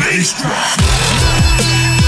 bass drop.